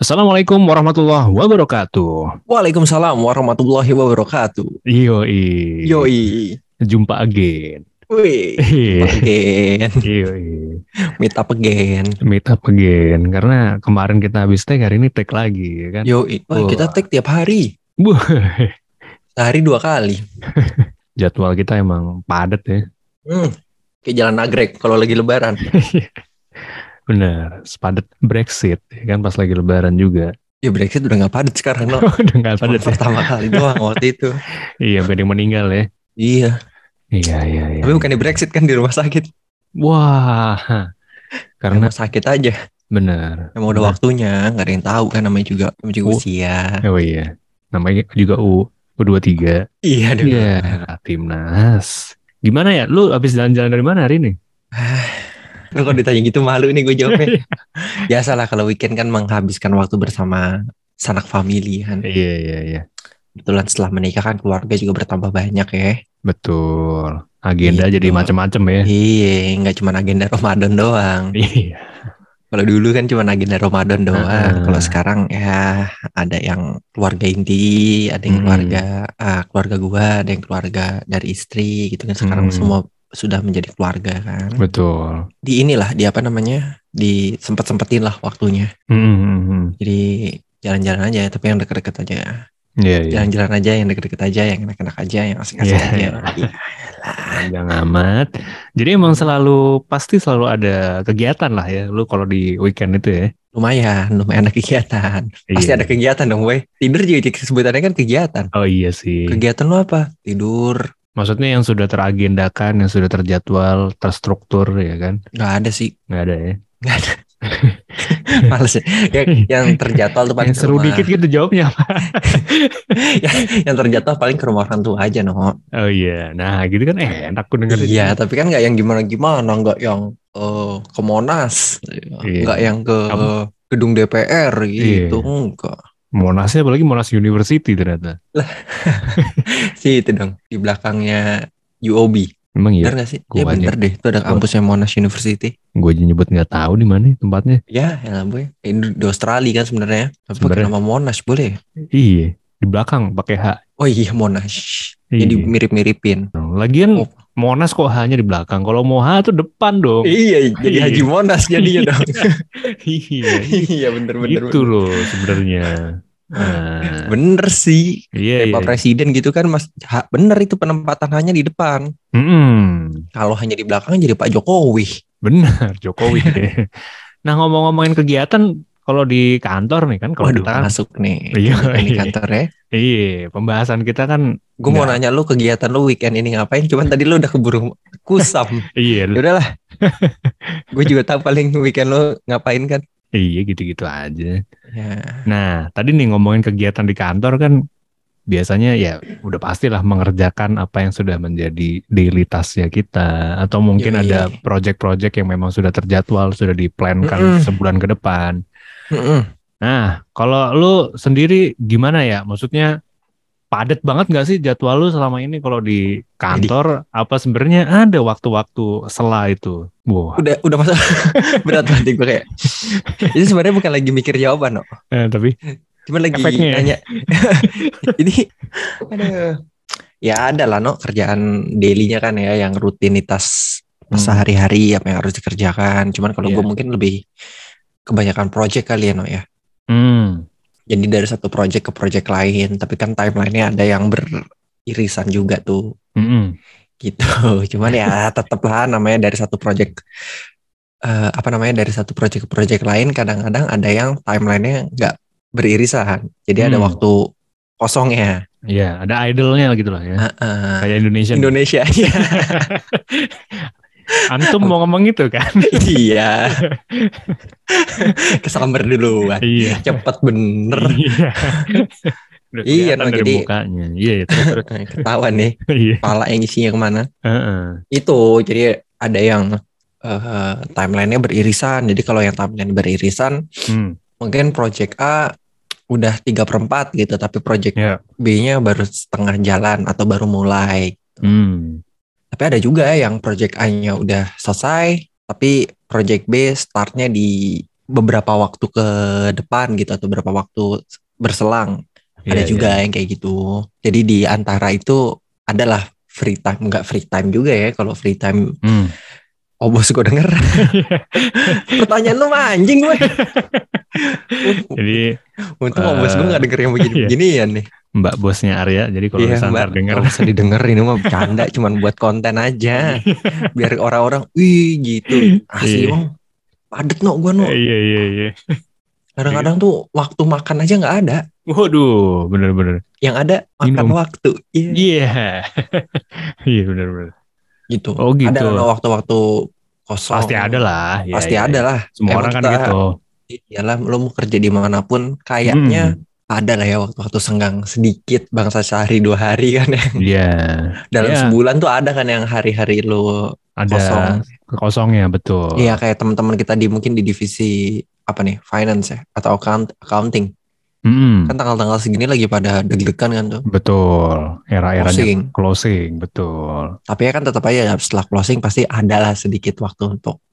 Assalamualaikum warahmatullahi wabarakatuh. Waalaikumsalam warahmatullahi wabarakatuh. Yoi. Yoi. Jumpa again. Wih. Iya. Again. Yoi. Meet up again. Meet up again. Karena kemarin kita habis tag, hari ini tag lagi ya kan. Yoi. Wah, Wah. kita take tiap hari. Buh. Sehari dua kali. Jadwal kita emang padat ya. Hmm. Kayak jalan nagrek kalau lagi lebaran. Bener. Sepadat Brexit ya kan pas lagi lebaran juga. Ya Brexit udah gak padat sekarang. No. Udah gak padat ya. pertama kali doang waktu itu. Iya, ada yang meninggal ya. Iya. Iya, iya, iya. Tapi bukan di Brexit kan di rumah sakit. Wah. Karena Rumah sakit aja. bener. Emang udah Nah. waktunya. Gak ada yang tahu kan namanya juga. Namanya juga Oh. usia. Oh iya. Namanya juga U U23. Iya. Iya, timnas. Gimana ya? Lu habis jalan-jalan dari mana hari ini? Lu kalau ditanya gitu malu nih gue jawabnya. Biasalah kalau weekend kan menghabiskan waktu bersama sanak family kan. Iya, iya, iya. Kebetulan setelah menikah kan keluarga juga bertambah banyak ya. Betul. Agenda Gitu. jadi macam-macam ya. Iya, nggak cuma agenda Ramadan doang. Iya. Kalau dulu kan cuma agenda Ramadan doang. Heeh. Kalau sekarang ya ada yang keluarga inti, ada yang Hmm. keluarga ah, keluarga gua, ada yang keluarga dari istri gitu kan. Sekarang Hmm. semua sudah menjadi keluarga kan. Betul. Di inilah di apa namanya? Di sempet-sempetin lah waktunya. Hmm, hmm, hmm. Jadi jalan-jalan aja, tapi yang deket-deket aja. Iya, iya. Jalan-jalan aja, yang deket-deket aja, yang enak-enak aja, yang asik-asik Iya. aja. Iya. Panjang amat. Jadi emang selalu pasti selalu ada kegiatan lah ya. Lu kalau di weekend itu ya. Lumayan, lumayan ada kegiatan. Pasti Iya. ada kegiatan dong, boy. Tidur juga sebutannya kan kegiatan. Oh iya sih. Kegiatan lu apa? Tidur. Maksudnya yang sudah teragendakan, yang sudah terjadwal, terstruktur ya kan? Nggak ada sih. Nggak ada ya. Nggak ada. Males ya. Yang, yang terjadwal tuh paling Yang seru rumah. dikit gitu jawabnya apa? yang, yang terjadwal paling ke rumah orang tua aja, no. Oh iya. Nah gitu kan eh, enak aku dengerin. Iya, tapi kan nggak yang gimana-gimana, nggak yang eh, ke Monas, Iya. nggak yang ke Kamu- gedung DPR gitu, Iya. enggak. Monasnya apalagi Monas University ternyata. Sih itu dong, di belakangnya UOB. Emang iya. Bener gak sih? Gua Ya bener deh, itu ada kampusnya Monash University. Gue aja nyebut nggak tahu di mana tempatnya. Ya, ya boy. Ini di Australia kan sebenarnya. Tapi pakai Sebenarnya. nama Monash boleh? Iya. Di belakang pakai H. Oh iya Monash. Iya. Jadi mirip-miripin. Lagian Oh. Monas kok hanya di belakang. Kalau mau H tuh depan dong. Iya, jadi Iya. Haji Monas jadinya dong. iya. iya bener bener. Itu loh sebenarnya. Nah, Bener sih. iya iya. Pak Presiden gitu kan Mas. Ha, bener itu penempatan hanya di depan. Mm-mm. Kalau hanya di belakang jadi Pak Jokowi. Benar Jokowi. nah ngomong-ngomongin kegiatan kalau di kantor nih kan kalau Waduh kita kan masuk nih. Iya, Ini iya. kantor ya. Iya pembahasan kita kan Gue mau nanya lu kegiatan lu weekend ini ngapain? Cuman tadi lu udah keburu kusam. iya Ya udahlah. Gue juga tahu paling weekend lu ngapain kan. iya gitu-gitu aja. Ya. Nah, tadi nih ngomongin kegiatan di kantor kan biasanya ya udah pastilah mengerjakan apa yang sudah menjadi daily tasknya kita atau mungkin Yoi. ada project-project yang memang sudah terjadwal, sudah diplankan Mm-mm. sebulan ke depan. Mm-mm. Nah, kalau lu sendiri gimana ya? Maksudnya padat banget nggak sih jadwal lu selama ini kalau di kantor? Apa sebenarnya ada waktu-waktu sela itu? Wah, Udah udah masa berat banget gue kayak. Itu sebenarnya bukan lagi mikir jawaban, no. eh, tapi Cuman lagi Efeknya ya? nanya. Ini aduh. Ya ada lah no kerjaan daily-nya kan ya yang rutinitas Hmm. sehari-hari apa yang harus dikerjakan. Cuman kalau Iya. gue mungkin lebih kebanyakan project kali ya no ya. Hmm, Jadi dari satu project ke project lain, tapi kan timelinenya ada yang beririsan juga tuh mm-mm. gitu. Cuman ya tetap lah namanya dari satu project eh, apa namanya dari satu project ke project lain kadang-kadang ada yang timelinenya nggak beririsan. Jadi ada Hmm. waktu kosongnya. Iya, ada idolnya gitu lah ya. Heeh. Kayak Indonesia. Indonesia ya. Antum mau ngomong itu kan? iya. Kesamber duluan. iya. Cepet bener. Iya. Udah Iya, no, dari jadi- mukanya. Iya, iya, terus, terus. Ketahuan nih Iya. pala yang isinya ke mana. Heeh. Itu jadi ada yang eh, timelinenya beririsan. Jadi kalau yang timeline beririsan Hmm. mungkin project A udah tiga perempat gitu, tapi project Ya. B-nya baru setengah jalan atau baru mulai. Hmm. Tapi ada juga yang project A-nya udah selesai, tapi project B startnya di beberapa waktu ke depan gitu atau beberapa waktu berselang. ada Iya, juga iya. yang kayak gitu. Jadi di antara itu adalah free time, nggak free time juga ya. Kalau free time, Hmm. Oh bos gue denger. Pertanyaan lu mah anjing gue. Jadi Untung oh, bos gue nggak denger yang begini-beginian nih. Mbak bosnya Arya, jadi kalau Iya bisa mbak, denger. nggak usah didengar ini mah bercanda, cuman buat konten aja. Biar orang-orang, wih gitu. Asli Iya. emang padet no gue no. Iya iya iya. Kadang-kadang tuh waktu makan aja nggak ada. Waduh, bener-bener. Yang ada makan Minum. waktu. Iya. Iya. Iya bener-bener. Gitu. Oh gitu. Ada no waktu-waktu kosong. Pasti ada lah. Iya, Pasti iya, ada lah. Semua Emang orang kan kita- gitu. Iyalah, lo mau kerja di mana pun, kayaknya Hmm. ada lah ya waktu-waktu senggang sedikit bangsa sehari dua hari kan ya. Iya. Dalam Iya. sebulan tuh ada kan yang hari-hari lo Ada kosong. kosongnya betul. Iya kayak teman-teman kita di mungkin di divisi apa nih finance ya atau account accounting Mm-mm. kan tanggal-tanggal segini lagi pada deg-degan kan tuh Betul. Era-eranya closing. closing. Betul. Tapi ya kan tetap aja setelah closing pasti ada lah sedikit waktu untuk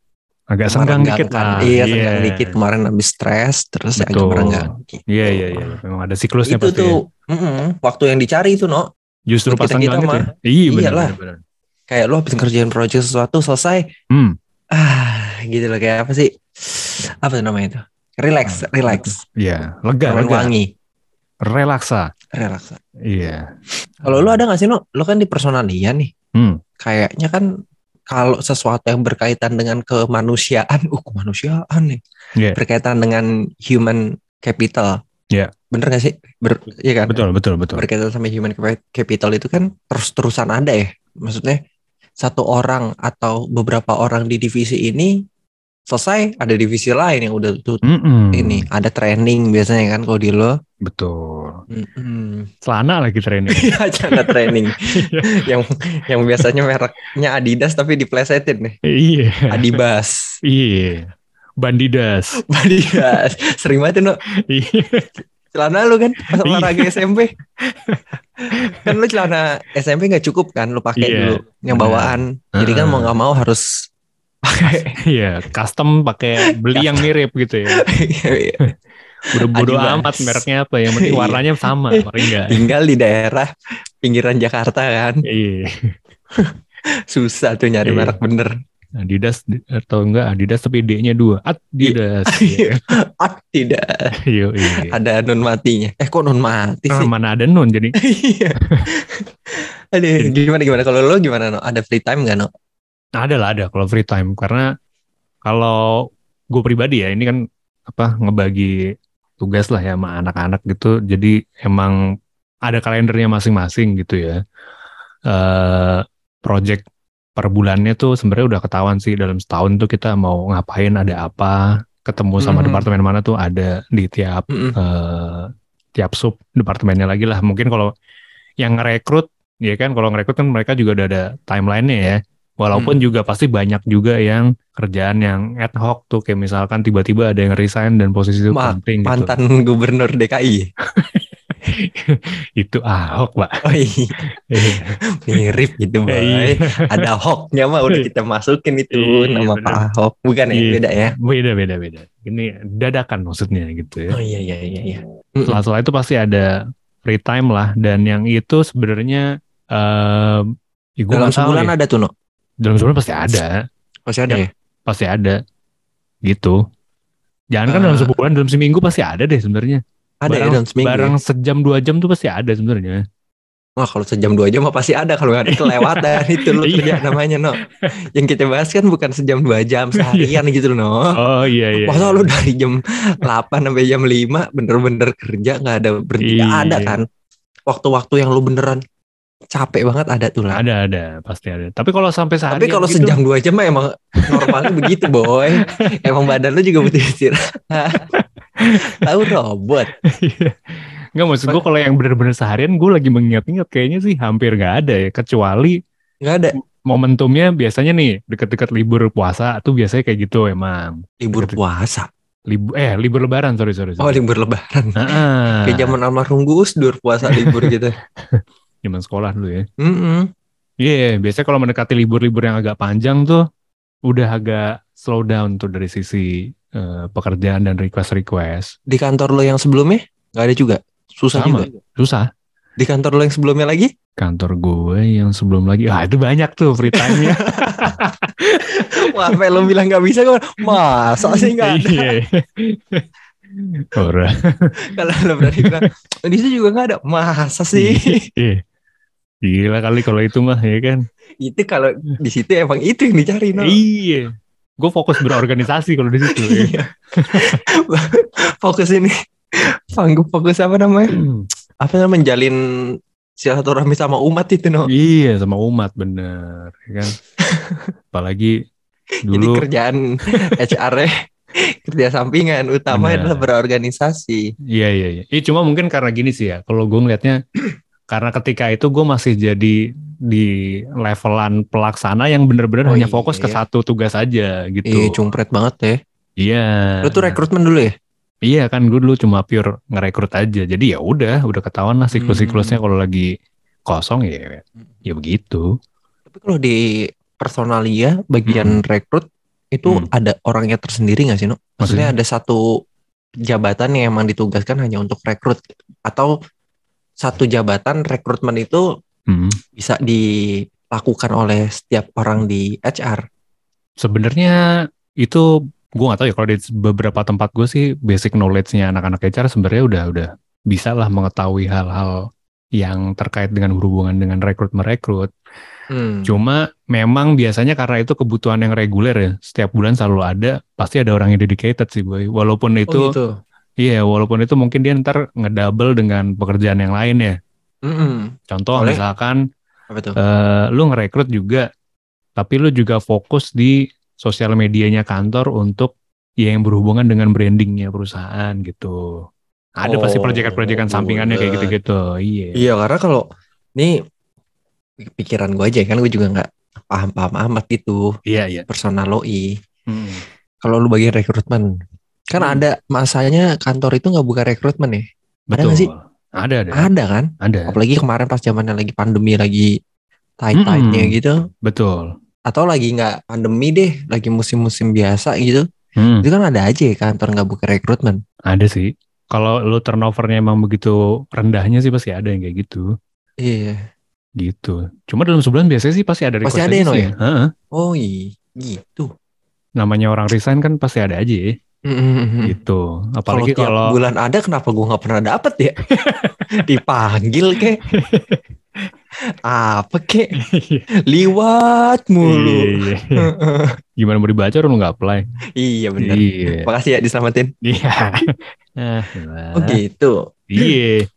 Agak senggang dikit lah. Iya senggang dikit kemarin habis stres terus ya agak Betul. merenggang. Iya iya iya. Memang ada siklusnya Itu pasti. ya. tuh mm-mm, waktu yang dicari itu no Justru pas senggang gitu. ya. Iya benar. Iyalah. kayak lo habis ngerjain project sesuatu selesai Hmm. ah gitu loh kayak apa sih apa tuh namanya itu relax relax Iya. Lega. Lega. wangi Relaksa. relax Iya. kalau lo ada gak sih no lo kan di personalia nih Hmm. kayaknya kan kalau sesuatu yang berkaitan dengan kemanusiaan, uh kemanusiaan nih, Iya. berkaitan dengan human capital, Iya. bener gak sih? Ber, iya kan? Betul betul betul. Berkaitan sama human capital itu kan terus-terusan ada ya, maksudnya satu orang atau beberapa orang di divisi ini selesai, ada divisi lain yang udah tuh Mm-mm. ini ada training biasanya kan kalau di lo, Betul. Mm-mm. Celana lagi training. Iya, ada training yang yang biasanya mereknya Adidas tapi diplesetin nih, iya. Adibas. Iya. Bandidas. Adidas. Sering banget no. Iya. Celana lu kan pas Iya. olahraga SMP. kan lu celana SMP nggak cukup kan lu pakai Iya, dulu yang bawaan. Jadi kan mau nggak mau harus pakai. Iya, custom pakai beli yang mirip gitu ya. Udah bodo Adidas. amat mereknya apa, yang penting Iya. warnanya sama, paling enggak. Tinggal di daerah pinggiran Jakarta kan. Iya. Susah tuh nyari Iya. merek bener. Adidas di- atau enggak Adidas tapi D-nya dua. Adidas. Iya. Tidak. Iya, iya. Ada nun matinya. Eh kok nun mati Ah, sih? mana ada non jadi. Iya. Aduh, gimana gimana kalau lo gimana no? Ada free time nggak no? Ada lah ada kalau free time. Karena kalau gue pribadi ya ini kan apa ngebagi tugas lah ya sama anak-anak gitu. Jadi emang ada kalendernya masing-masing gitu ya. Eh project per bulannya tuh sebenarnya udah ketahuan sih. Dalam setahun tuh kita mau ngapain ada apa ketemu sama Mhm. departemen mana tuh ada di tiap Mm-mm. eh, tiap sub departemennya lagi lah. Mungkin kalau yang ngerekrut ya kan kalau ngerekrut kan mereka juga udah ada timelinenya ya walaupun juga pasti banyak juga yang kerjaan yang ad hoc tuh kayak misalkan tiba-tiba ada yang resign dan posisi itu Ma- penting gitu Mantan gubernur DKI. itu ahok pak Oh iya, mirip gitu boy. Iya. Ada Ahoknya mah udah kita masukin itu Iya, nama bener. Pak Ahok. Bukan ya, Iya. beda ya. beda beda beda ini dadakan maksudnya gitu ya Oh iya iya iya iya. setelah-setelah itu pasti ada free time lah dan yang itu sebenarnya eh ya gua Dalam sebulan ya. ada tuh no. Dalam sebulan pasti ada Masih ada ya? pasti ada gitu jangan kan dalam Ah. sebulan dalam seminggu pasti ada deh sebenarnya Ada ya barang, dalam seminggu. barang ya? sejam dua jam tuh pasti ada sebenarnya Wah kalau sejam dua jam mah pasti ada kalau nggak ada kelewatan itu lo kerja Iya. namanya no. Yang kita bahas kan bukan sejam dua jam seharian gitu loh no. oh iya iya Masa lu dari jam 8 sampai jam 5 bener-bener kerja nggak ada berhenti Iya. ada kan. Waktu-waktu yang lu beneran capek banget ada tuh lah. ada ada pasti ada tapi kalau sampai sehari Tapi kalau sejam dua jam mah emang normalnya begitu boy. Emang badan lu juga butuh istirahat. Tahu robot. Nggak maksud gue kalau yang bener-bener seharian gue lagi mengingat-ingat kayaknya sih hampir nggak ada ya kecuali Nggak ada momentumnya biasanya nih deket-deket libur puasa tuh biasanya kayak gitu emang libur puasa. libur eh libur lebaran sorry sorry, Oh sorry. libur lebaran. Heeh. Kayak zaman almarhum Gus Dur puasa libur gitu. zaman sekolah dulu ya. Iya, biasanya kalau mendekati libur-libur yang agak panjang tuh udah agak slow down tuh dari sisi eh, pekerjaan dan request-request. Di kantor lo yang sebelumnya nggak ada juga. Susah Sama. juga. Susah. Di kantor lo yang sebelumnya lagi? Kantor gue yang sebelum lagi, ah itu banyak tuh free time-nya. Wah, lo bilang nggak bisa gue. Masa sih nggak ada? Iya. Ora. Kalau lo berarti bilang, di situ juga nggak ada. Masa sih? Iya. Gila kali kalau itu mah ya kan. itu kalau di situ emang itu yang dicari no. Iya. Gue fokus berorganisasi kalau di situ. ya. Iya. fokus ini. Panggung fokus apa namanya? Apa namanya menjalin silaturahmi sama umat itu no. Iya sama umat bener ya kan. Apalagi Jadi dulu kerjaan HR -nya kerja sampingan utama Benar. adalah berorganisasi. Iya iya iya. Iya, cuma mungkin karena gini sih ya. Kalau gue ngelihatnya karena ketika itu gue masih jadi di levelan pelaksana yang bener-bener Oh hanya fokus ke iya. satu tugas aja gitu. Iya, cumpret banget ya. Iya. Lu tuh rekrutmen dulu ya? Iya kan gue dulu cuma pure ngerekrut aja. Jadi ya udah, udah ketahuan lah siklus-siklusnya Hmm. kalau lagi kosong ya ya begitu. Tapi kalau di personalia bagian rekrut itu Hmm. ada orangnya tersendiri nggak sih, no? Maksudnya ada satu jabatan yang emang ditugaskan hanya untuk rekrut atau satu jabatan rekrutmen itu Hmm. bisa dilakukan oleh setiap orang di HR. Sebenarnya itu gue gak tahu ya kalau di beberapa tempat gue sih basic knowledge-nya anak-anak HR sebenarnya udah udah bisa lah mengetahui hal-hal yang terkait dengan hubungan dengan rekrut merekrut. Hmm. Cuma memang biasanya karena itu kebutuhan yang reguler ya, setiap bulan selalu ada, pasti ada orang yang dedicated sih boy. Walaupun itu, oh gitu. iya walaupun itu mungkin dia ntar ngedouble dengan pekerjaan yang lain ya. Mm-mm. Contoh Boleh. misalkan Apa eh, lu ngerekrut juga, tapi lu juga fokus di sosial medianya kantor untuk ya yang berhubungan dengan brandingnya perusahaan gitu. Ada pasti Oh, proyekan-proyekan sampingannya kayak gitu-gitu. Iya. Iya karena kalau ini pikiran gue aja kan gue juga nggak paham-paham amat gitu Iya, iya. personal loi. Hmm. Kalau lu bagian rekrutmen kan Hmm. ada masanya kantor itu nggak buka rekrutmen ya? Ada Betul. nggak sih? Ada, ada. Ada kan? Ada. Apalagi kemarin pas zamannya lagi pandemi lagi tight-tightnya Mm-mm. gitu. Betul. Atau lagi nggak pandemi deh, lagi musim-musim biasa gitu. Hmm. Itu kan ada aja ya kantor nggak buka rekrutmen. Ada sih. Kalau lu turnovernya emang begitu rendahnya sih pasti ada yang kayak gitu. Iya. Gitu. Cuma dalam sebulan biasanya sih pasti ada Pasti request ada ya, No, ya? Oh iya, gitu. Namanya orang resign kan pasti ada aja ya. Mm-mm. Gitu. Kalau Apalagi tiap kalau bulan ada kenapa gue nggak pernah dapet ya? Dipanggil kek. Apa kek? Liwat mulu. Iya, iya. Gimana mau dibaca lu nggak apply? iya benar. Iya. Makasih ya diselamatin. Iya. Ah, gimana? Oh gitu. Iya.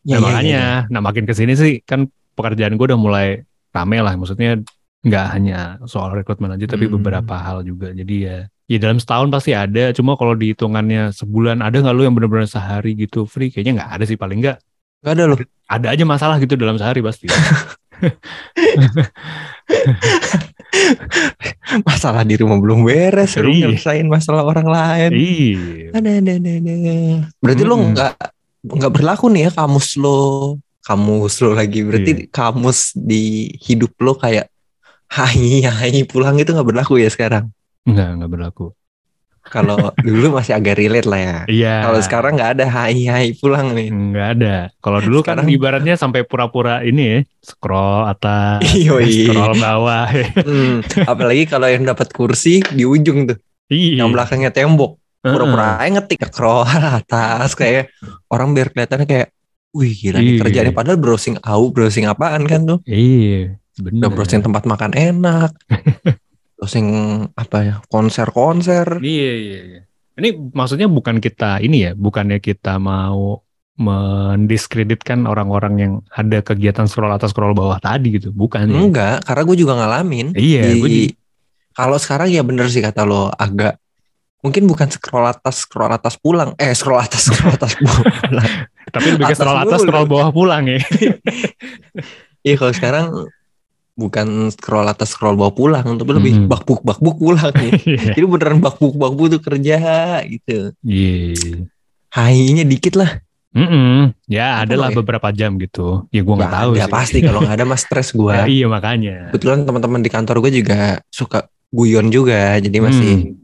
Ya, nah, ya, makanya, ya, ya. nah makin ke sini sih kan pekerjaan gue udah mulai rame lah. Maksudnya nggak hanya soal rekrutmen aja, tapi Hmm. beberapa hal juga. Jadi ya, ya dalam setahun pasti ada. Cuma kalau dihitungannya sebulan ada nggak lu yang benar-benar sehari gitu free? Kayaknya nggak ada sih. Paling nggak Gak ada loh. ada aja masalah gitu dalam sehari pasti. Masalah di rumah belum beres. Lu Iya. nyelesain masalah orang lain. iya. Ada, ada, ada. Berarti lo Mm-mm. nggak nggak berlaku nih ya kamus lo, kamus lo lagi. Berarti Iya. kamus di hidup lo kayak hai hai pulang itu nggak berlaku ya sekarang. Nggak nggak berlaku. Kalau dulu masih agak relate lah ya. Iya. Kalau sekarang nggak ada hai hai pulang nih. nggak ada. Kalau dulu kan Sekarang- ibaratnya sampai pura-pura ini ya, scroll atas, Yoi. scroll bawah. Hmm, apalagi kalau yang dapat kursi di ujung tuh, iya. yang belakangnya tembok, pura-pura aja ngetik scroll atas kayak orang biar kelihatannya kayak, wih gila nih Iya. kerjaannya padahal browsing au, browsing apaan kan tuh? Iya, benar. Udah browsing tempat makan enak, browsing apa ya konser-konser. Iya, iya, iya. Ini maksudnya bukan kita ini ya, bukannya kita mau mendiskreditkan orang-orang yang ada kegiatan scroll atas scroll bawah tadi gitu, bukan ya? Enggak, karena gue juga ngalamin. Iya, Di- gue. Kalau sekarang ya bener sih kata lo agak mungkin bukan scroll atas scroll atas pulang, eh scroll atas scroll atas pulang. Tapi lebih ke scroll atas scroll bawah pulang ya. Iya kalau sekarang bukan scroll atas scroll bawah pulang, tapi lebih Mhm. bakbuk bakbuk pulang nih. Iya. Jadi beneran bakbuk bakbuk tuh kerja gitu. Iya. Hai-nya dikit lah. Mm-mm. Ya, Apa adalah lo ya? beberapa jam gitu. Ya gue nggak Ya tahu ada sih. pasti kalau nggak ada mas stres Ya, gua. iya makanya. Kebetulan teman-teman di kantor gue juga suka guyon juga, jadi masih Hmm.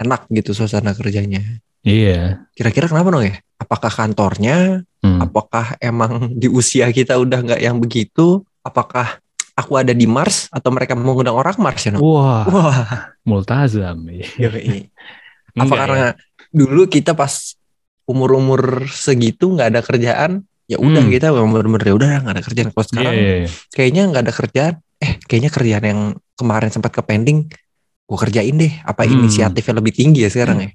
Enak gitu suasana kerjanya. Iya. Kira-kira kenapa dong ya? Apakah kantornya? Hmm. Apakah emang di usia kita udah nggak yang begitu? Apakah aku ada di Mars atau mereka mengundang orang Mars ya? No? Wah, Wah, multazam. yoi. apa Enggak karena ya? dulu kita pas umur-umur segitu nggak ada kerjaan? Ya udah Hmm. kita bener-bener ya udah nggak ada kerjaan. Kalau Iya, sekarang iya, iya. kayaknya nggak ada kerjaan. Eh, kayaknya kerjaan yang kemarin sempat ke pending, gue kerjain deh. Apa Hmm. inisiatifnya lebih tinggi ya sekarang ya?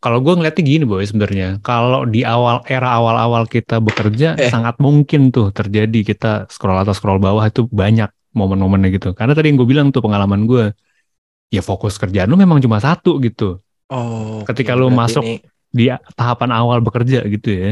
Kalau gue ngeliatnya gini boy sebenarnya, kalau di awal era awal-awal kita bekerja Eh. sangat mungkin tuh terjadi kita scroll atas scroll bawah itu banyak momen-momennya gitu. Karena tadi yang gue bilang tuh pengalaman gue, ya fokus kerjaan lu memang cuma satu gitu Oh, Ketika lu masuk- ini- di tahapan awal bekerja gitu ya.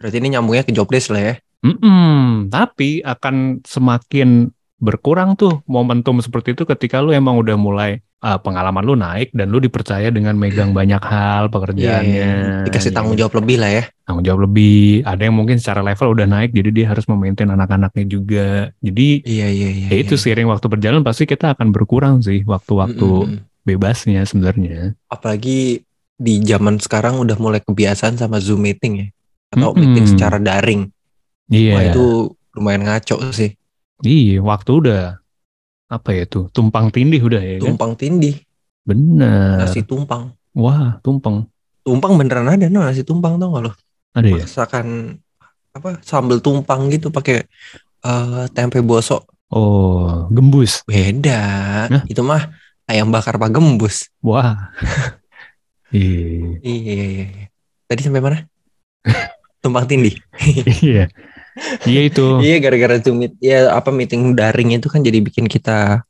berarti ini nyambungnya ke job desk lah ya. Mm-mm, tapi akan semakin berkurang tuh momentum seperti itu ketika lu emang udah mulai ah, pengalaman lu naik dan lu dipercaya dengan megang banyak hal pekerjaannya. Iya, Dikasih tanggung kan? jawab lebih lah ya. tanggung jawab lebih. Ada yang mungkin secara level udah naik, jadi dia harus memaintain anak-anaknya juga. Jadi Iya iya iya. ya itu iya. seiring waktu berjalan pasti kita akan berkurang sih waktu-waktu Mm-mm. bebasnya sebenarnya. Apalagi di zaman sekarang udah mulai kebiasaan sama Zoom meeting ya. Atau Mm-mm. meeting secara daring. Iya, Wah itu lumayan ngaco sih. Iya. Waktu udah apa ya tuh tumpang tindih udah ya kan? Tumpang tindih, Bener. nasi tumpang. Wah, tumpeng. Tumpang beneran ada no nasi tumpang tau gak lo? Ada ya? Masakan apa sambal tumpang gitu pakai eh, tempe bosok. Oh, gembus. Beda. Hah? Itu mah ayam bakar pak gembus. Wah. Iya. Iya iya iya. Tadi sampai mana? tumpang tindih. Iya. Iya itu. Iya gara-gara Zoom meet, ya apa meeting daring itu kan jadi bikin kita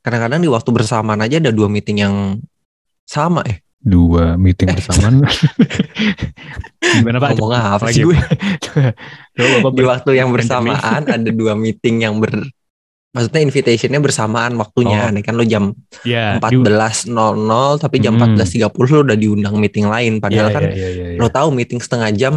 kadang-kadang di waktu bersamaan aja ada dua meeting yang sama ya. Dua meeting bersamaan. Gimana Pak? Ngomong apa sih gue? Coba Di waktu yang bersamaan ada dua meeting yang ber maksudnya invitationnya bersamaan waktunya. Oh. Kan lo jam ya, di- 14.00 tapi jam Hmm. 14.30 lo udah diundang meeting lain padahal Iya, kan iya, iya, iya. lo tahu meeting setengah jam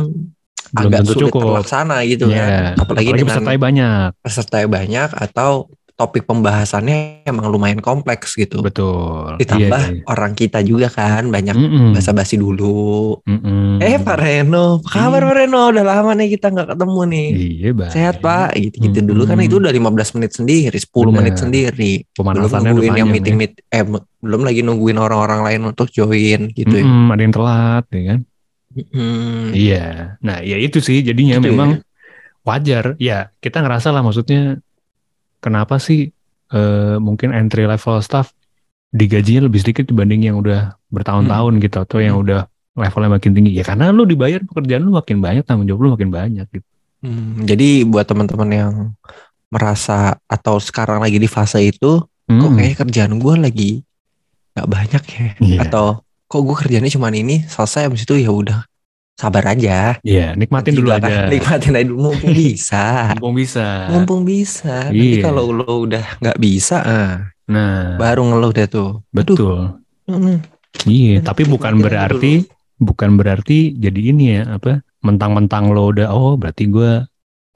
Belum agak sulit cukup. terlaksana gitu Iya. kan. Apalagi, dengan pesertanya banyak. pesertanya banyak atau topik pembahasannya emang lumayan kompleks gitu. Betul. Ditambah Iya, iya. orang kita juga kan banyak Mm-mm. basa-basi dulu. Mm-mm. Eh Pak Reno, apa kabar Iya. Pak Reno? Udah lama nih kita nggak ketemu nih. Iya, Bang. Sehat Pak, gitu-gitu dulu kan itu udah 15 menit sendiri, 10 Benar. menit sendiri. Belum Pemanasannya udah nungguin yang meeting ya. meet, eh belum lagi nungguin orang-orang lain untuk join gitu. ya. Mm-mm, ada yang telat, ya kan? Mm. Iya. Nah, ya itu sih jadinya Gitu ya. memang wajar. Ya, kita ngerasa lah maksudnya kenapa sih eh, mungkin entry level staff digajinya lebih sedikit dibanding yang udah bertahun-tahun gitu atau yang Hmm. udah levelnya makin tinggi. Ya karena lu dibayar pekerjaan lu makin banyak, tanggung jawab lu makin banyak gitu. Hmm, jadi buat teman-teman yang merasa atau sekarang lagi di fase itu, kok Mm-mm. kayak kerjaan gue lagi nggak banyak ya, Iya. atau kok gue kerjanya cuma ini selesai habis itu ya udah sabar aja. Iya, nikmatin Nanti dulu juga aja. kan Nikmatin aja dulu mumpung bisa. Mumpung bisa. mumpung bisa. Nanti Iya. kalau lo udah nggak bisa, ah, Nah, baru ngeluh deh tuh. betul. Mm, Iya, tapi bukan berarti bukan berarti jadi ini ya apa mentang-mentang lo udah oh berarti gue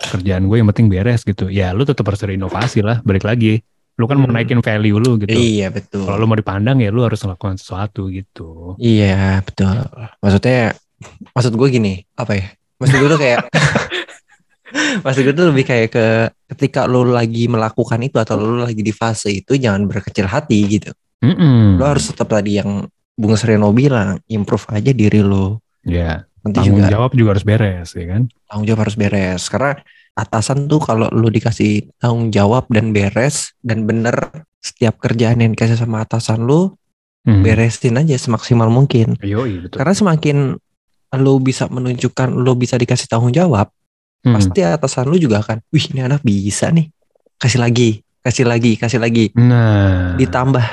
kerjaan gue yang penting beres gitu. Ya lu tetap harus ada inovasi lah. Balik lagi, lu kan mau Hmm. naikin value lu gitu. Iya betul. Kalau lu mau dipandang ya lu harus melakukan sesuatu gitu. Iya betul. Maksudnya, maksud gue gini, apa ya? Maksud gue tuh kayak, maksud gue tuh lebih kayak ke ketika lo lagi melakukan itu atau lo lagi di fase itu jangan berkecil hati gitu. Mm-mm. Lo harus tetap tadi yang Bung Sreno bilang, improve aja diri lo. ya Nanti tanggung juga jawab juga harus beres ya kan. tanggung jawab harus beres. Karena atasan tuh kalau lo dikasih tanggung jawab dan beres dan bener setiap kerjaan yang dikasih sama atasan lo Hmm. beresin aja semaksimal mungkin. Yoi, betul. Karena semakin lo bisa menunjukkan lo bisa dikasih tanggung jawab, Hmm. pasti atasan lu juga akan, wih ini anak bisa nih, kasih lagi, kasih lagi, kasih lagi. Nah, Ditambah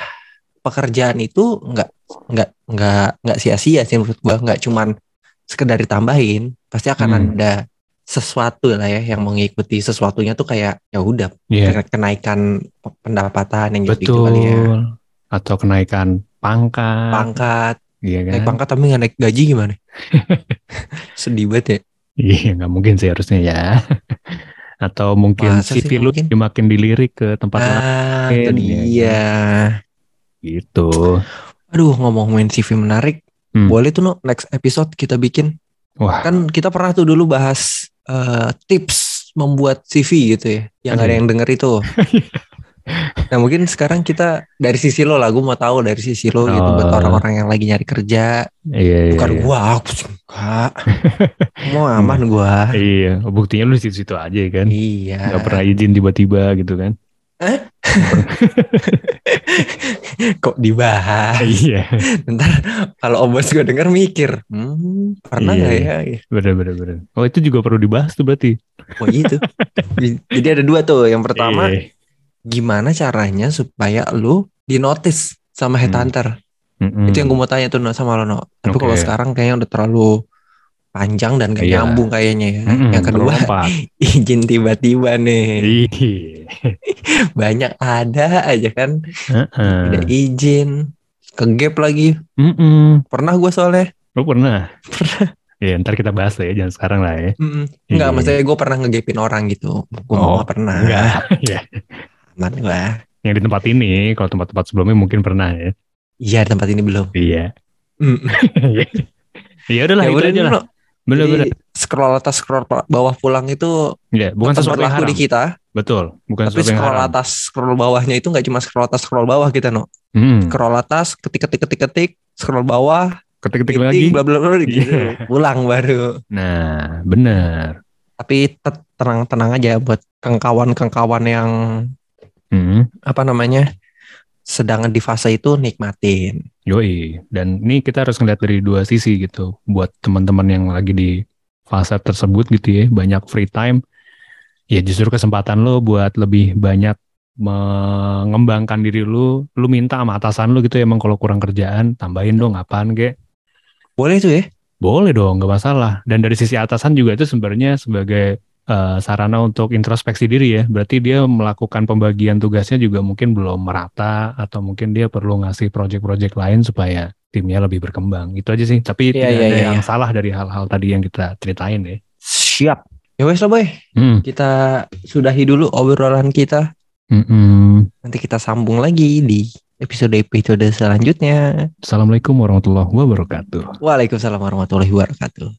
pekerjaan itu nggak nggak nggak nggak sia-sia sih menurut gua, nggak cuman sekedar ditambahin, pasti akan Hmm. ada sesuatu lah ya yang mengikuti sesuatunya tuh kayak ya udah Iya, kenaikan pendapatan yang gitu kali ya. Atau kenaikan pangkat, Pangkat, iya kan? naik pangkat tapi nggak naik gaji gimana? Sedih banget ya. Iya, nggak mungkin sih harusnya ya. Atau mungkin Masa CV lu mungkin? makin dilirik ke tempat lain Ah, itu iya, dia. gitu. Aduh ngomongin CV menarik. Hmm. Boleh tuh no next episode kita bikin. Wah, Kan kita pernah tuh dulu bahas eh, tips membuat CV gitu ya. Yang ada yang denger itu. nah mungkin sekarang kita dari sisi lo lah. Gue mau tahu dari sisi lo gitu. Buat Oh. orang-orang yang lagi nyari kerja. iya, iya, Bukan iya. gua, aku enggak. mau aman gua. Iya, buktinya lu di situ-situ aja kan. Iya. Gak pernah izin tiba-tiba gitu kan. Kok dibahas? iya, Ntar kalau om bos gue denger mikir, hmm, pernah Iya, nggak iya. ya? bener bener bener. Oh itu juga perlu dibahas tuh berarti. Oh gitu. Jadi ada dua tuh. Yang pertama, Iya. gimana caranya supaya lu dinotis sama headhunter? Mm-mm. Itu yang gue mau tanya tuh No, sama lo No. Tapi Oke. kalau sekarang kayaknya udah terlalu panjang dan gak Iya. nyambung kayaknya ya. Mm-mm, Yang kedua, izin tiba-tiba nih. Iya. Banyak ada aja kan. Heeh. Udah izin. Ke gap lagi. Mm-mm. Pernah gue soalnya. Lu pernah? Ya ntar kita bahas lah ya, jangan sekarang lah ya. Mm-mm. Enggak, Iya. maksudnya gue pernah ngegapin orang gitu. Gue Oh, gak pernah. Enggak. ya. Aman gue. Yang di tempat ini, kalau tempat-tempat sebelumnya mungkin pernah ya. Iya di tempat ini belum. Iya. Mm. ya udahlah Ya itu udah aja lah. Bener-bener. Scroll atas scroll bawah pulang itu Ya, bukan sesuatu yang haram. di kita. Betul, bukan Tapi sesuatu yang scroll haram. atas scroll bawahnya itu nggak cuma scroll atas scroll bawah kita no. Hmm. Scroll atas ketik ketik ketik ketik scroll bawah Ketik-ketik lagi. bla bla bla gitu. Iya. Pulang baru. Nah, bener. Tapi tenang-tenang aja buat kawan-kawan yang Hmm. apa namanya sedang di fase itu nikmatin. Yoi. Dan ini kita harus ngeliat dari dua sisi gitu. Buat teman-teman yang lagi di fase tersebut gitu ya, banyak free time. Ya justru kesempatan lo buat lebih banyak mengembangkan diri lu. Lu minta sama atasan lu gitu emang kalau kurang kerjaan, tambahin dong apaan kek. Boleh tuh ya? Boleh dong, nggak masalah. Dan dari sisi atasan juga itu sebenarnya sebagai eh, sarana untuk introspeksi diri ya. Berarti dia melakukan pembagian tugasnya juga mungkin belum merata atau mungkin dia perlu ngasih project-project lain supaya timnya lebih berkembang. Itu aja sih. Tapi Iya, tidak iya, ada iya, yang iya. salah dari hal-hal tadi yang kita ceritain ya. Siap. Ya wes lah boy. Hmm. Kita sudahi dulu obrolan kita. Mm-mm. Nanti kita sambung lagi di episode-episode selanjutnya. Assalamualaikum warahmatullahi wabarakatuh. Waalaikumsalam warahmatullahi wabarakatuh.